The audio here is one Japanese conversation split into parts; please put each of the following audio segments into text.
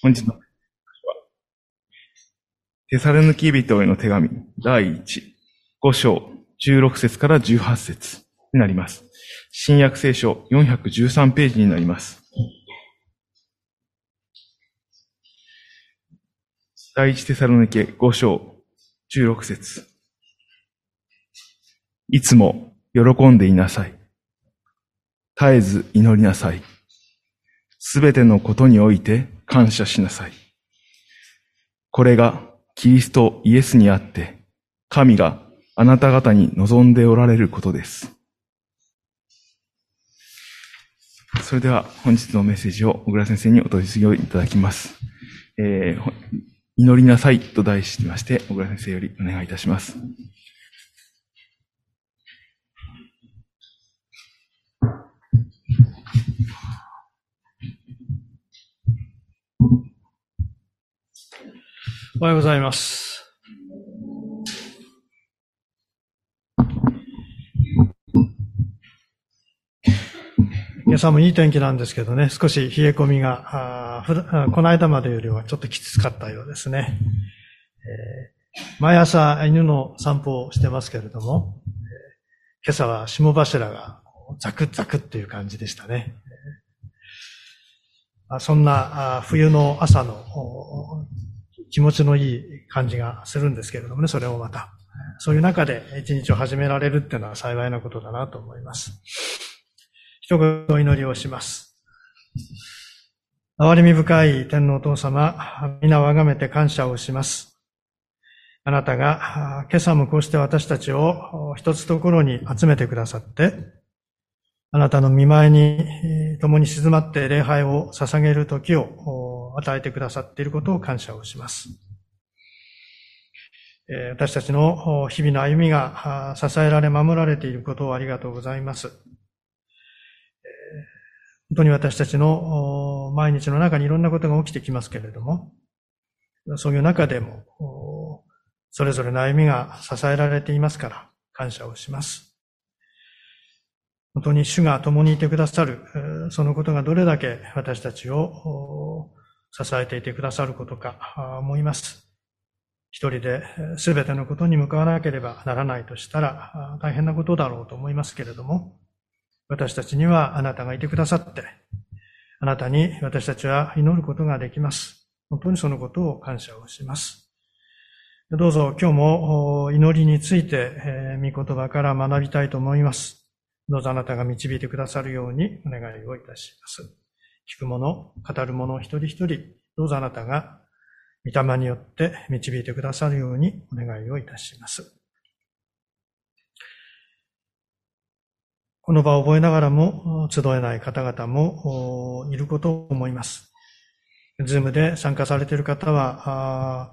本日のテサルヌキ人への手紙、第1、5章、16節から18節になります。新約聖書413ページになります。第一テサロニケ5章16節いつも喜んでいなさい。絶えず祈りなさい。すべてのことにおいて感謝しなさい。これがキリストイエスにあって、神があなた方に望んでおられることです。それでは本日のメッセージを小倉先生にお取り次ぎをいただきます。えー、祈りなさいと題しまして、小倉先生よりお願いいたします。おはようございます。今朝もいい天気なんですけどね、少し冷え込みが、この間までよりはちょっときつかったようですね。えー、毎朝犬の散歩をしてますけれども、今朝は霜柱がザクザクっていう感じでしたね。そんな冬の朝の気持ちのいい感じがするんですけれどもね、それをまた。そういう中で一日を始められるっていうのは幸いなことだなと思います。一言お祈りをします。憐れみ深い天皇お父様、皆をあがめて感謝をします。あなたが今朝もこうして私たちを一つところに集めてくださって、あなたの見舞いに共に静まって礼拝を捧げる時を与えてくださっていることを感謝をします。私たちの日々の歩みが支えられ守られていることをありがとうございます。本当に私たちの毎日の中にいろんなことが起きてきますけれども、そういう中でも、それぞれの歩みが支えられていますから感謝をします。本当に主が共にいてくださる、そのことがどれだけ私たちを支えていてくださることか思います。一人で全てのことに向かわなければならないとしたら大変なことだろうと思いますけれども、私たちにはあなたがいてくださって、あなたに私たちは祈ることができます。本当にそのことを感謝をします。どうぞ今日も祈りについて、えー、御言葉から学びたいと思います。どうぞあなたが導いてくださるようにお願いをいたします。聞く者、語る者一人一人、どうぞあなたが御霊によって導いてくださるようにお願いをいたします。この場を覚えながらも集えない方々もいることを思います。ズームで参加されている方は、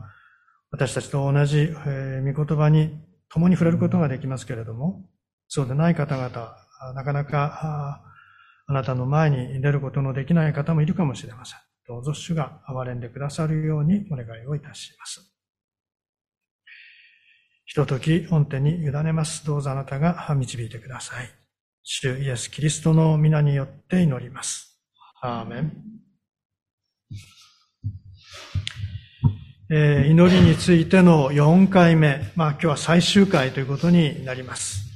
私たちと同じ御言葉に共に触れることができますけれども、そうでない方々、なかなかあなたの前に出ることのできない方もいるかもしれません。どうぞ主が憐れんでくださるようにお願いをいたします。ひととき御手に委ねます。どうぞあなたが導いてください。主イエス・キリストの皆によって祈ります。アーメン。えー、祈りについての4回目、まあ今日は最終回ということになります。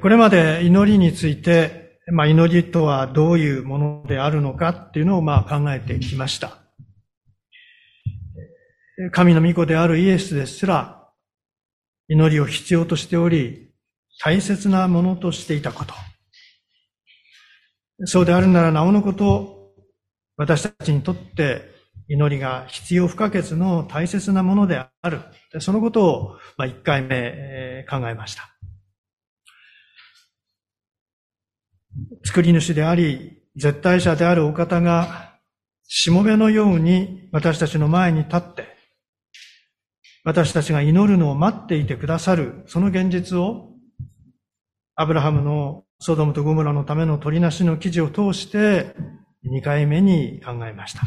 これまで祈りについて、まあ祈りとはどういうものであるのかっていうのをまあ考えてきました。神の御子であるイエスですら、祈りを必要としており、大切なものとしていたこと。そうであるならなおのこと、私たちにとって祈りが必要不可欠の大切なものである。そのことを、まあ、1回目考えました。作り主であり、絶対者であるお方が、しもべのように私たちの前に立って、私たちが祈るのを待っていてくださる、その現実をアブラハムのソドムとゴムラのための取りなしの記事を通して2回目に考えました。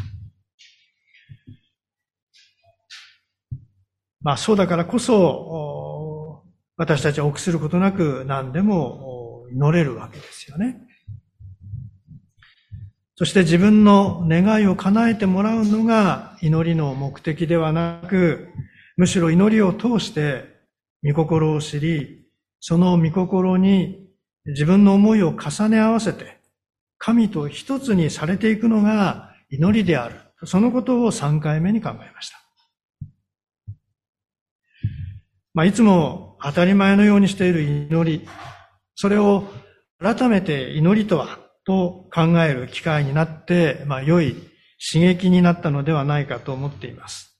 まあそうだからこそ私たちは臆することなく何でも祈れるわけですよね。そして自分の願いを叶えてもらうのが祈りの目的ではなく、むしろ祈りを通して御心を知り、その御心に自分の思いを重ね合わせて、神と一つにされていくのが祈りである。そのことを3回目に考えました。まあ、いつも当たり前のようにしている祈り、それを改めて祈りとはと考える機会になって、まあ、良い刺激になったのではないかと思っています。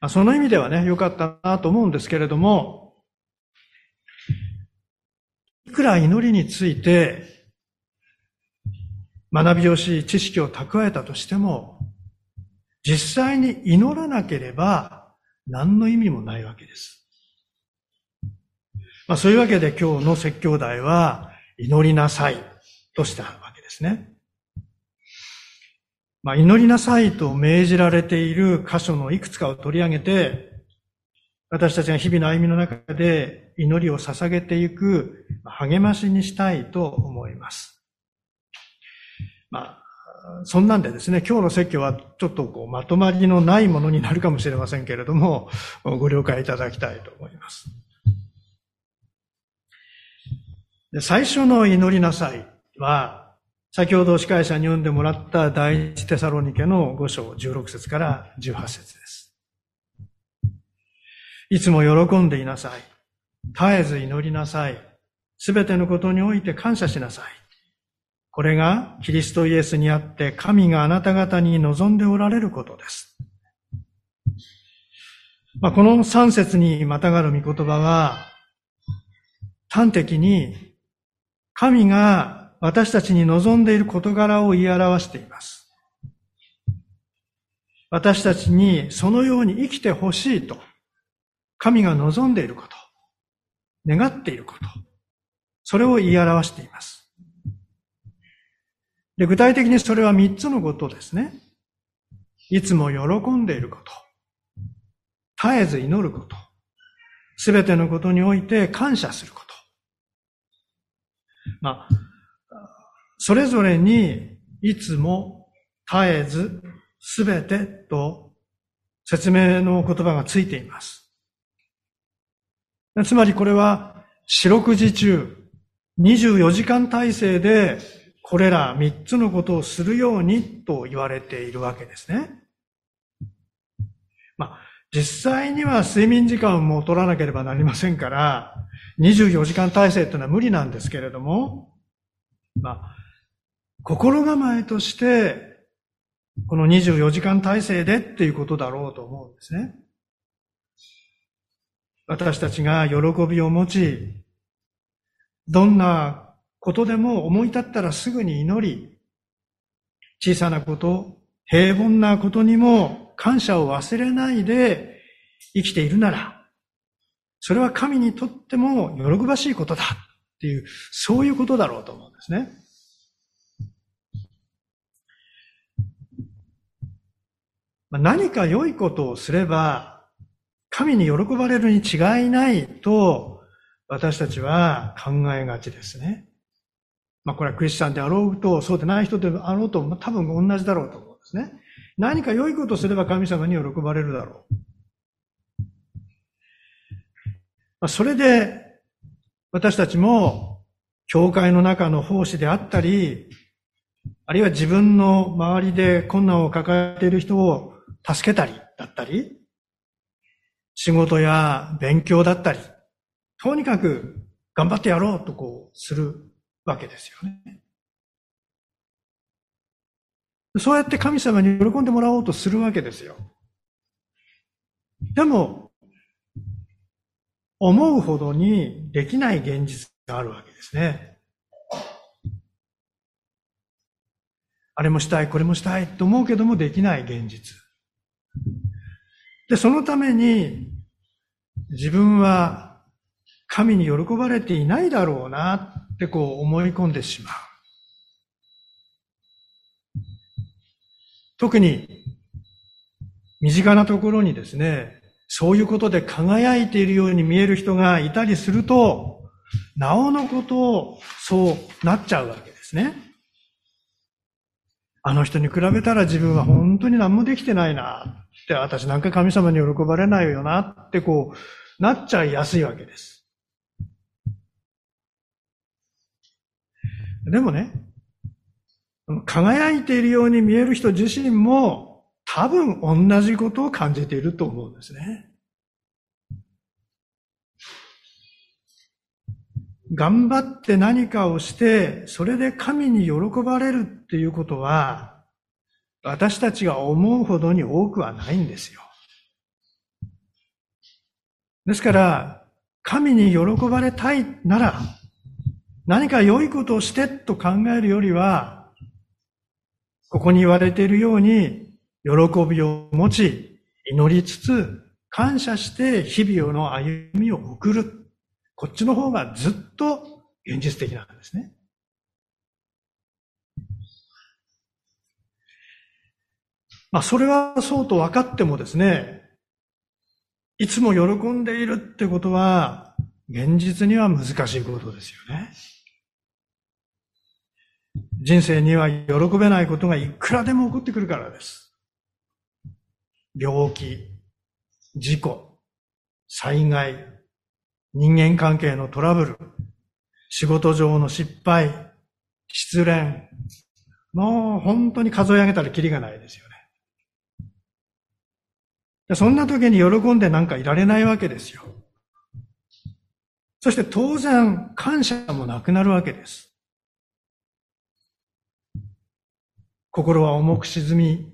まあ、その意味ではね、良かったなと思うんですけれども、いくら祈りについて学びをし、知識を蓄えたとしても、実際に祈らなければ何の意味もないわけです。まあ、そういうわけで今日の説教題は、祈りなさいとしたわけですね。まあ、祈りなさいと命じられている箇所のいくつかを取り上げて、私たちが日々の歩みの中で祈りを捧げていく励ましにしたいと思います。まあ、そんなんでですね、今日の説教はちょっとこうまとまりのないものになるかもしれませんけれども、ご了解いただきたいと思います。最初の祈りなさいは、先ほど司会者に読んでもらった第一テサロニケの5章16節から18節です。いつも喜んでいなさい。絶えず祈りなさい。すべてのことにおいて感謝しなさい。これがキリストイエスにあって神があなた方に望んでおられることです。まあ、この3節にまたがる御言葉は、端的に神が私たちに望んでいる事柄を言い表しています。私たちにそのように生きてほしいと、神が望んでいること、願っていること、それを言い表しています。で具体的にそれは三つのことですね。いつも喜んでいること、絶えず祈ること、すべてのことにおいて感謝すること。まあ、それぞれにいつも絶えずすべてと説明の言葉がついています。つまりこれは四六時中24時間体制でこれら三つのことをするようにと言われているわけですね。まあ、実際には睡眠時間も取らなければなりませんから、24時間体制というのは無理なんですけれども、まあ、心構えとして、この24時間体制でっていうことだろうと思うんですね。私たちが喜びを持ち、どんなことでも思い立ったらすぐに祈り、小さなこと、平凡なことにも感謝を忘れないで生きているなら、それは神にとっても喜ばしいことだっていう、そういうことだろうと思うんですね。何か良いことをすれば、神に喜ばれるに違いないと、私たちは考えがちですね。まあこれはクリスチャンであろうと、そうでない人であろうと、多分同じだろうと思うんですね。何か良いことをすれば神様に喜ばれるだろう。まあ、それで、私たちも、教会の中の奉仕であったり、あるいは自分の周りで困難を抱えている人を助けたりだったり、仕事や勉強だったり、とにかく頑張ってやろうとこうするわけですよね。そうやって神様に喜んでもらおうとするわけですよ。でも、思うほどにできない現実があるわけですね。あれもしたい、これもしたいと思うけどもできない現実。で、そのために、自分は神に喜ばれていないだろうなってこう思い込んでしまう。特に、身近なところにですね、そういうことで輝いているように見える人がいたりすると、なおのことをそうなっちゃうわけですね。あの人に比べたら自分は本当に何もできてないなって、私なんか神様に喜ばれないよなってこう、なっちゃいやすいわけです。でもね、輝いているように見える人自身も多分同じことを感じていると思うんですね。頑張って何かをして、それで神に喜ばれるっていうことは、私たちが思うほどに多くはないんですよ。ですから、神に喜ばれたいなら、何か良いことをしてと考えるよりは、ここに言われているように、喜びを持ち、祈りつつ、感謝して日々の歩みを送る。こっちの方がずっと現実的なんですね。まあ、それはそうと分かってもですね、いつも喜んでいるってことは、現実には難しいことですよね。人生には喜べないことがいくらでも起こってくるからです。病気、事故、災害、人間関係のトラブル、仕事上の失敗、失恋、もう本当に数え上げたらキリがないですよね。そんな時に喜んでなんかいられないわけですよ。そして当然感謝もなくなるわけです。心は重く沈み、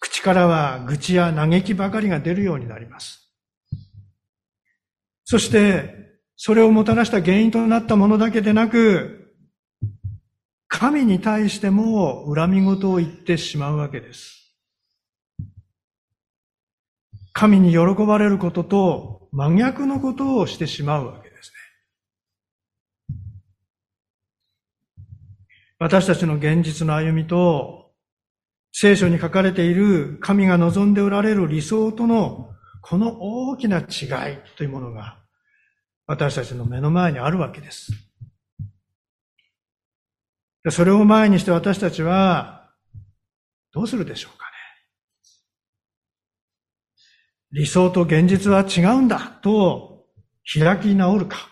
口からは愚痴や嘆きばかりが出るようになります。そして、それをもたらした原因となったものだけでなく、神に対しても恨み事を言ってしまうわけです。神に喜ばれることと真逆のことをしてしまうわけですね。私たちの現実の歩みと聖書に書かれている神が望んでおられる理想とのこの大きな違いというものが私たちの目の前にあるわけです。それを前にして私たちはどうするでしょうかね。理想と現実は違うんだと開き直るか。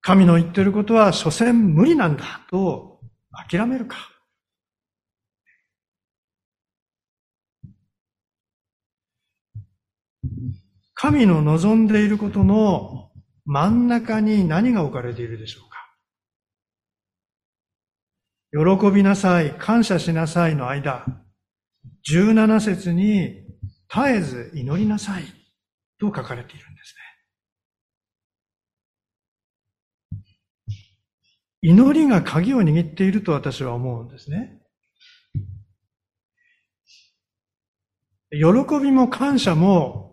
神の言ってることは所詮無理なんだと諦めるか。神の望んでいることの真ん中に何が置かれているでしょうか？喜びなさい、感謝しなさいの間、17節に絶えず祈りなさいと書かれているんですね。祈りが鍵を握っていると私は思うんですね。喜びも感謝も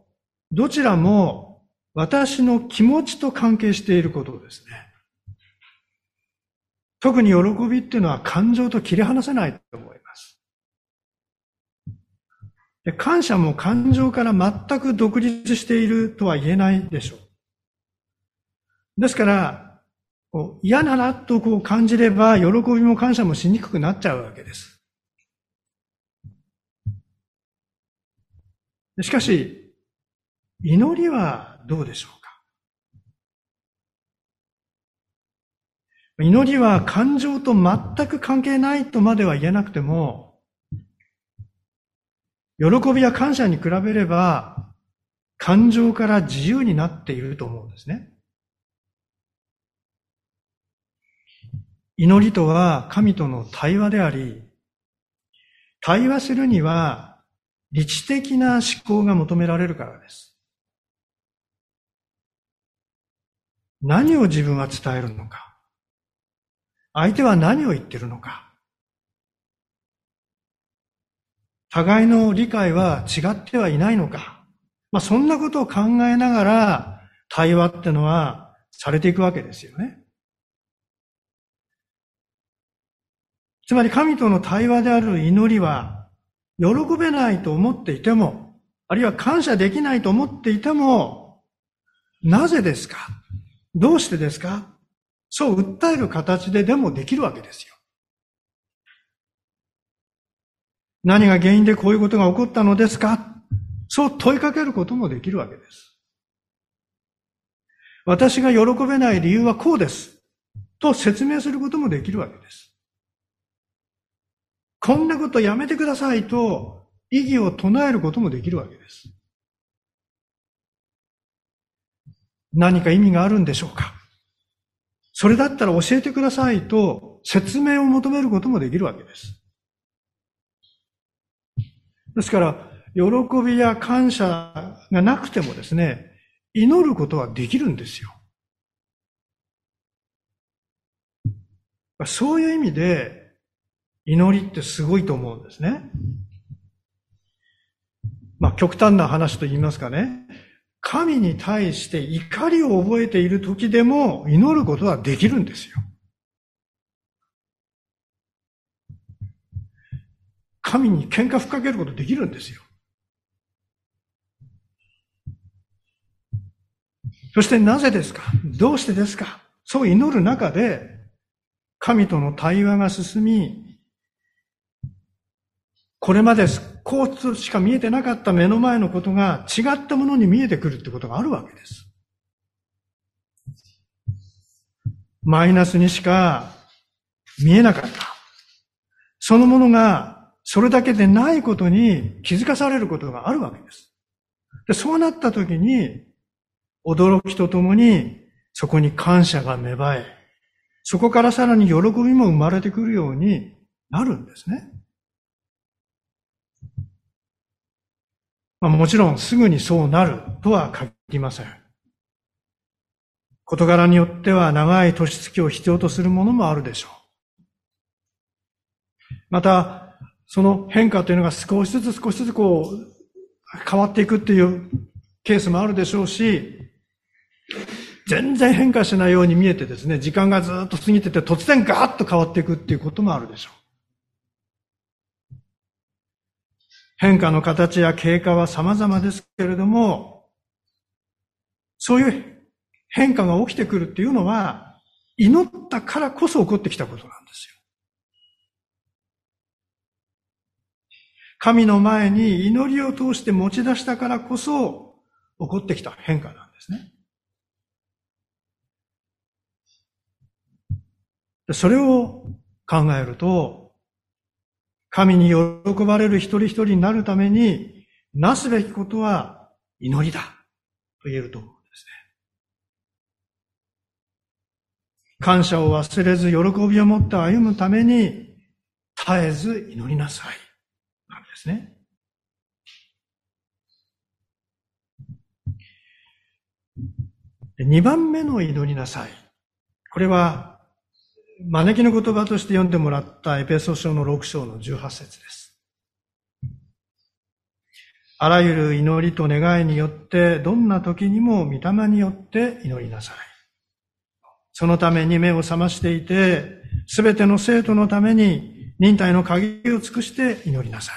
どちらも私の気持ちと関係していることですね。特に喜びっていうのは感情と切り離せないと思います。で感謝も感情から全く独立しているとは言えないでしょう。ですから、こう嫌だなとこう感じれば、喜びも感謝もしにくくなっちゃうわけです。しかし、祈りはどうでしょうか？祈りは感情と全く関係ないとまでは言えなくても、喜びや感謝に比べれば、感情から自由になっていると思うんですね。祈りとは神との対話であり、対話するには理知的な思考が求められるからです。何を自分は伝えるのか。相手は何を言ってるのか。互いの理解は違ってはいないのか。まあ、そんなことを考えながら対話ってのはされていくわけですよね。つまり神との対話である祈りは喜べないと思っていても、あるいは感謝できないと思っていても、なぜですか？どうしてですか？そう訴える形ででもできるわけですよ。何が原因でこういうことが起こったのですか？そう問いかけることもできるわけです。私が喜べない理由はこうです。と説明することもできるわけです。こんなことやめてくださいと意義を唱えることもできるわけです。何か意味があるんでしょうか？それだったら教えてくださいと説明を求めることもできるわけです。ですから、喜びや感謝がなくてもですね、祈ることはできるんですよ。そういう意味で、祈りってすごいと思うんですね。まあ、極端な話と言いますかね。神に対して怒りを覚えている時でも祈ることはできるんですよ。神に喧嘩ふっかけることできるんですよ。そしてなぜですか？どうしてですか？そう祈る中で、神との対話が進み、これまでこうしか見えてなかった目の前のことが違ったものに見えてくるってことがあるわけです。マイナスにしか見えなかった。そのものがそれだけでないことに気づかされることがあるわけです。でそうなった時に、驚きとともにそこに感謝が芽生え、そこからさらに喜びも生まれてくるようになるんですね。まあ、もちろんすぐにそうなるとは限りません。事柄によっては長い年月を必要とするものもあるでしょう。また、その変化というのが少しずつ少しずつこう変わっていくっていうケースもあるでしょうし、全然変化しないように見えてですね、時間がずっと過ぎてて突然ガーッと変わっていくっていうこともあるでしょう。変化の形や経過は様々ですけれども、そういう変化が起きてくるっていうのは、祈ったからこそ起こってきたことなんですよ。神の前に祈りを通して持ち出したからこそ起こってきた変化なんですね。それを考えると、神に喜ばれる一人一人になるために、なすべきことは祈りだと言えると思うんですね。感謝を忘れず、喜びを持って歩むために、絶えず祈りなさい。なんですね。二番目の祈りなさい。これは、招きの言葉として読んでもらったエペソ書の6章の18節です。あらゆる祈りと願いによって、どんな時にも御霊によって祈りなさい。そのために目を覚ましていて、すべての生徒のために忍耐の限りを尽くして祈りなさい。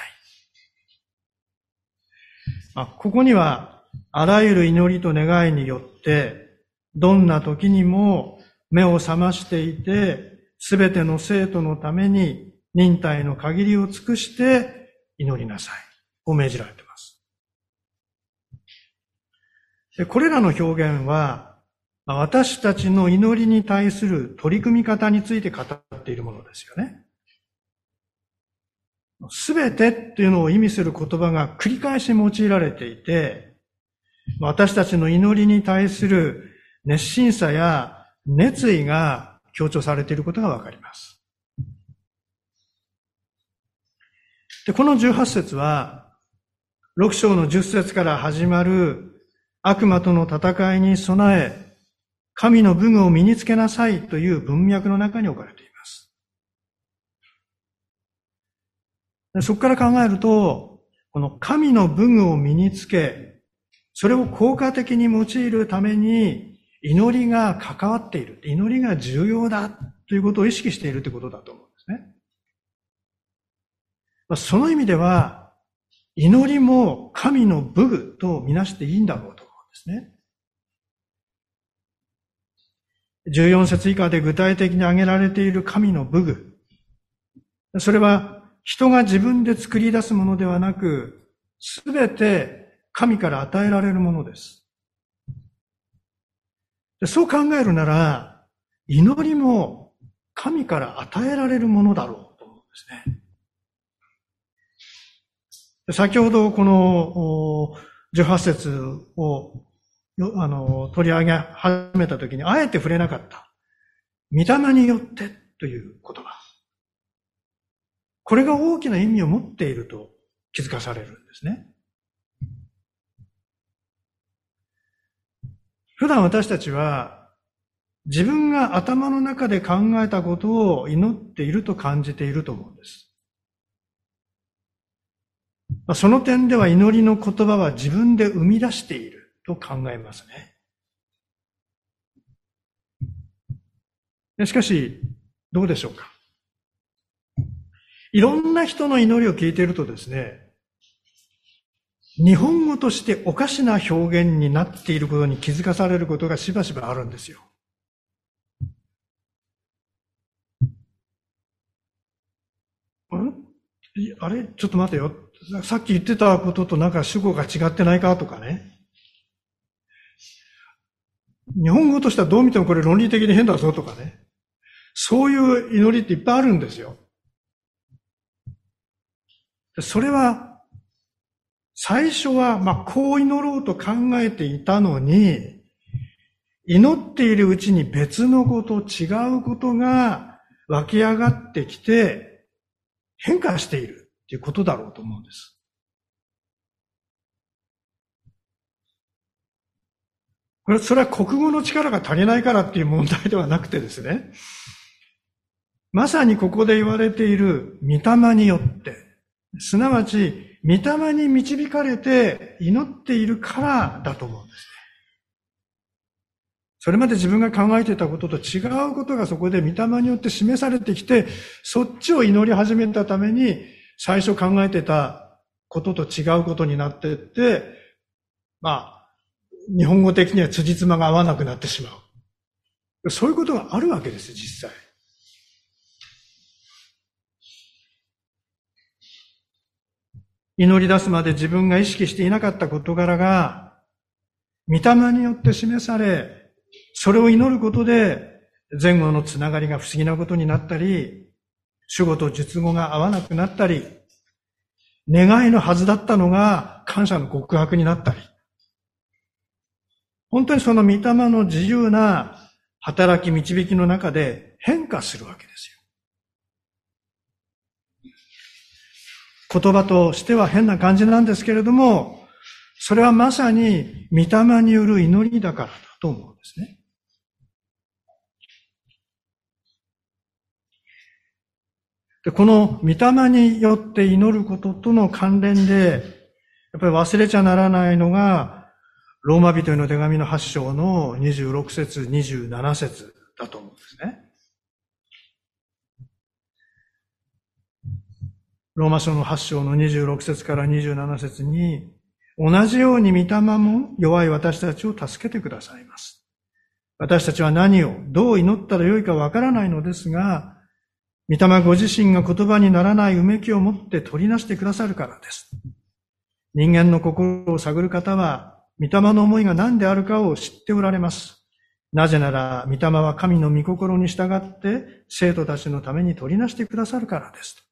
まあここには、あらゆる祈りと願いによって、どんな時にも目を覚ましていて、すべての生徒のために忍耐の限りを尽くして祈りなさい。を命じられています。これらの表現は、私たちの祈りに対する取り組み方について語っているものですよね。すべてっていうのを意味する言葉が繰り返し用いられていて、私たちの祈りに対する熱心さや熱意が強調されていることがわかります。で、この18節は、6章の10節から始まる悪魔との戦いに備え、神の武具を身につけなさいという文脈の中に置かれています。そこから考えると、この神の武具を身につけ、それを効果的に用いるために祈りが関わっている。祈りが重要だということを意識しているということだと思うんですね。まあその意味では、祈りも神の武具とみなしていいんだろうと思うんですね。14節以下で具体的に挙げられている神の武具。それは人が自分で作り出すものではなく、すべて神から与えられるものです。そう考えるなら、祈りも神から与えられるものだろうと思うんですね。先ほどこの18節をあの取り上げ始めたときに、あえて触れなかった。御霊によってという言葉。これが大きな意味を持っていると気づかされるんですね。普段私たちは自分が頭の中で考えたことを祈っていると感じていると思うんです。その点では祈りの言葉は自分で生み出していると考えますね。しかし、どうでしょうか？いろんな人の祈りを聞いているとですね、日本語としておかしな表現になっていることに気づかされることがしばしばあるんですよ。あれ？ちょっと待てよ。さっき言ってたこととなんか主語が違ってないかとかね。日本語としてはどう見てもこれ論理的に変だぞとかね。そういう祈りっていっぱいあるんですよ。それは、最初は、まあ、こう祈ろうと考えていたのに、祈っているうちに別のこと、違うことが湧き上がってきて、変化しているっていうことだろうと思うんです。これ、それは国語の力が足りないからっていう問題ではなくてですね、まさにここで言われている御霊によって、すなわち、御霊に導かれて祈っているからだと思うんですね。それまで自分が考えてたことと違うことがそこで御霊によって示されてきて、そっちを祈り始めたために、最初考えてたことと違うことになっていって、まあ、日本語的には辻褄が合わなくなってしまう。そういうことがあるわけです、実際。祈り出すまで自分が意識していなかった事柄が、御霊によって示され、それを祈ることで、前後のつながりが不思議なことになったり、主語と述語が合わなくなったり、願いのはずだったのが感謝の告白になったり、本当にその御霊の自由な働き導きの中で変化するわけですよ。言葉としては変な感じなんですけれども、それはまさに御霊による祈りだからだと思うんですね。でこの御霊によって祈ることとの関連で、やっぱり忘れちゃならないのが、ローマ人への手紙の8章の26節、27節だと思うんですね。ローマ書の8章の26節から27節に、同じように御霊も弱い私たちを助けてくださいます。私たちは何を、どう祈ったらよいかわからないのですが、御霊ご自身が言葉にならないうめきを持って取りなしてくださるからです。人間の心を探る方は、御霊の思いが何であるかを知っておられます。なぜなら、御霊は神の御心に従って、生徒たちのために取りなしてくださるからです。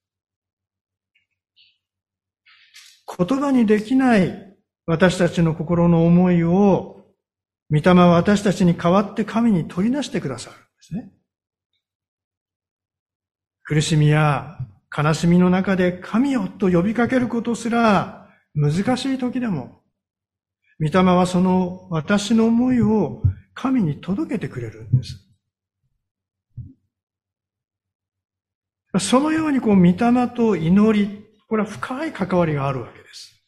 言葉にできない私たちの心の思いを、御霊は私たちに代わって神に取りなしてくださるんですね。苦しみや悲しみの中で神よと呼びかけることすら難しい時でも、御霊はその私の思いを神に届けてくれるんです。そのようにこう、御霊と祈り、これは深い関わりがあるわけです。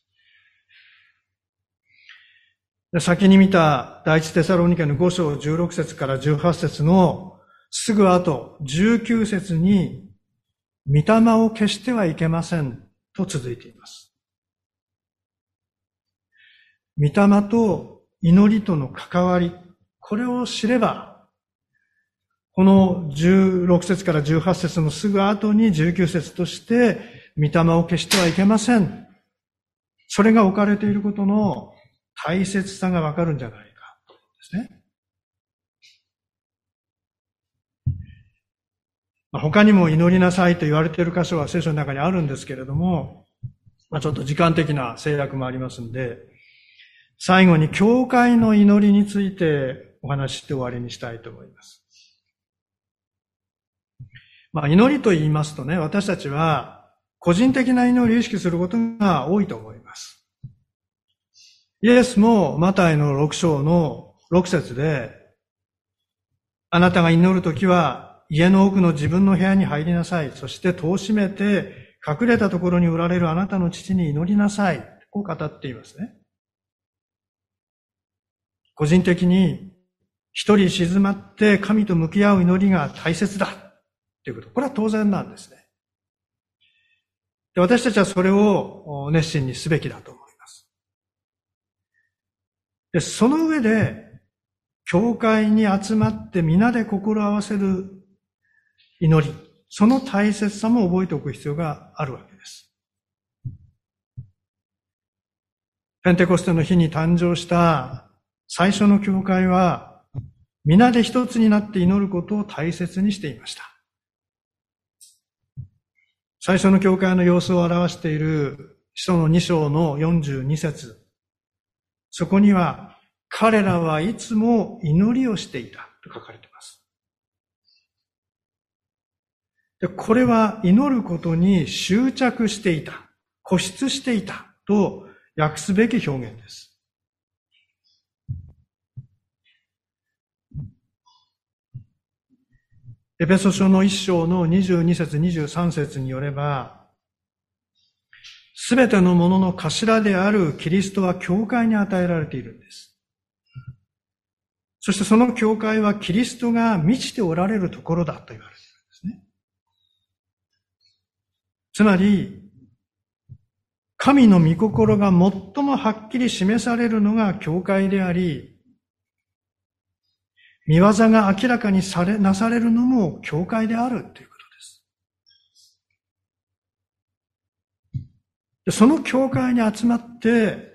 先に見た第一テサロニケの5章16節から18節のすぐ後19節に、御霊を消してはいけませんと続いています。御霊と祈りとの関わり、これを知れば、この16節から18節のすぐ後に19節として、御霊を消してはいけません。それが置かれていることの大切さがわかるんじゃないかですね。他にも祈りなさいと言われている箇所は聖書の中にあるんですけれども、まあ、ちょっと時間的な制約もありますんで、最後に教会の祈りについてお話しして終わりにしたいと思います。まあ、祈りと言いますとね、私たちは個人的な祈りを意識することが多いと思います。イエスもマタイの6章の6節で、あなたが祈るときは家の奥の自分の部屋に入りなさい。そして戸を閉めて隠れたところにおられるあなたの父に祈りなさい。こう語っていますね。個人的に一人静まって神と向き合う祈りが大切だ。ということ。これは当然なんですね。で私たちはそれを熱心にすべきだと思います。で、その上で、教会に集まって皆で心合わせる祈り、その大切さも覚えておく必要があるわけです。ペンテコステの日に誕生した最初の教会は、皆で一つになって祈ることを大切にしていました。最初の教会の様子を表している使徒の2章の42節そこには、彼らはいつも祈りをしていたと書かれています。でこれは祈ることに執着していた、固執していたと訳すべき表現です。エペソ書の一章の22節23節によれば、すべてのものの頭であるキリストは教会に与えられているんです。そしてその教会はキリストが満ちておられるところだと言われているんですね。つまり、神の御心が最もはっきり示されるのが教会であり、見業が明らかにされ、なされるのも教会であるということです。その教会に集まって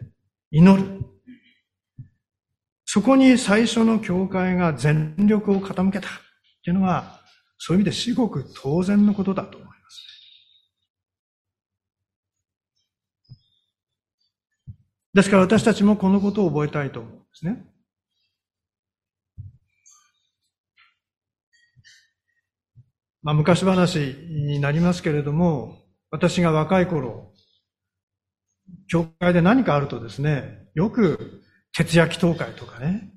祈る。そこに最初の教会が全力を傾けたっていうのは、そういう意味ですごく当然のことだと思います。ですから私たちもこのことを覚えたいと思うんですね。まあ、昔話になりますけれども、私が若い頃、教会で何かあるとですね、よく徹夜祈祷会とかね、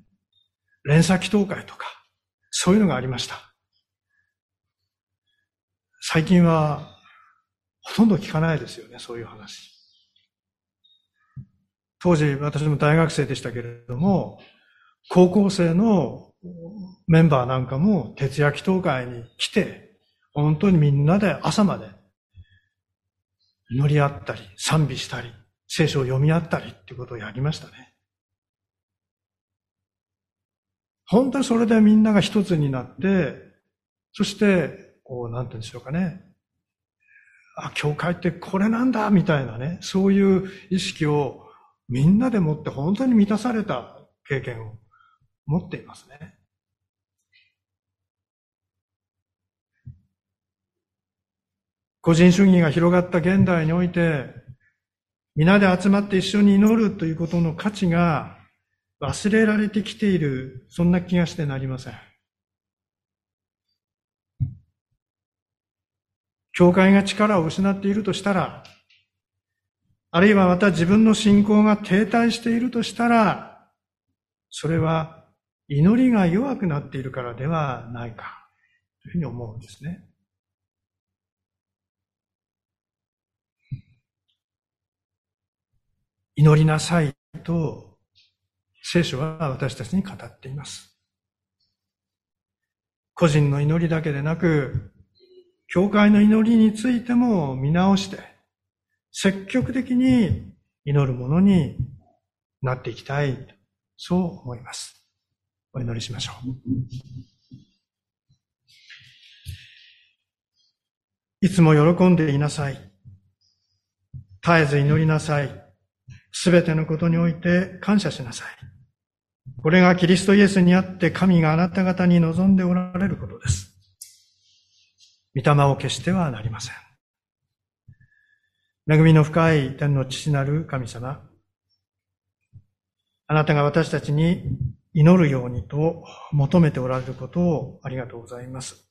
連鎖祈祷会とか、そういうのがありました。最近はほとんど聞かないですよね、そういう話。当時私も大学生でしたけれども、高校生のメンバーなんかも徹夜祈祷会に来て、本当にみんなで朝まで祈り合ったり、賛美したり、聖書を読み合ったりっていうことをやりましたね。本当にそれでみんなが一つになって、そして、こう、なんて言うんでしょうかね。あ、教会ってこれなんだみたいなね、そういう意識をみんなでもって本当に満たされた経験を持っていますね。個人主義が広がった現代において、皆で集まって一緒に祈るということの価値が忘れられてきている、そんな気がしてなりません。教会が力を失っているとしたら、あるいはまた自分の信仰が停滞しているとしたら、それは祈りが弱くなっているからではないか、というふうに思うんですね。祈りなさいと聖書は私たちに語っています。個人の祈りだけでなく、教会の祈りについても見直して、積極的に祈るものになっていきたい、そう思います。お祈りしましょう。いつも喜んでいなさい。絶えず祈りなさい。すべてのことにおいて感謝しなさい。これがキリストイエスにあって神があなた方に望んでおられることです。御霊を消してはなりません。恵みの深い天の父なる神様。あなたが私たちに祈るようにと求めておられることをありがとうございます。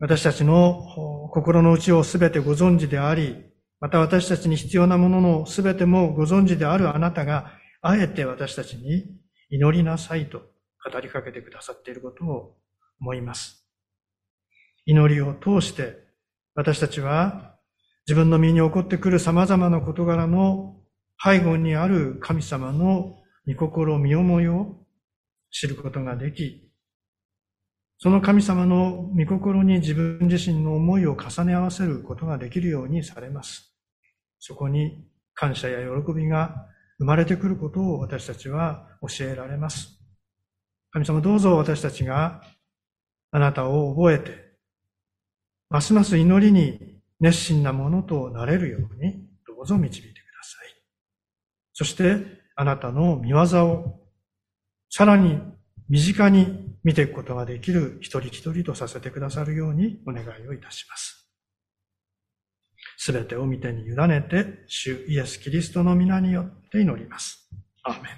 私たちの心の内をすべてご存知であり、また私たちに必要なもののすべてもご存知であるあなたが、あえて私たちに祈りなさいと語りかけてくださっていることを思います。祈りを通して私たちは自分の身に起こってくる様々な事柄の背後にある神様の御心、身思いを知ることができ、その神様の御心に自分自身の思いを重ね合わせることができるようにされます。そこに感謝や喜びが生まれてくることを私たちは教えられます。神様どうぞ私たちがあなたを覚えて、ますます祈りに熱心なものとなれるようにどうぞ導いてください。そしてあなたの見業をさらに身近に見ていくことができる一人一人とさせてくださるようにお願いをいたします。すべてを御手に委ねて、主イエス・キリストの皆によって祈ります。アーメン。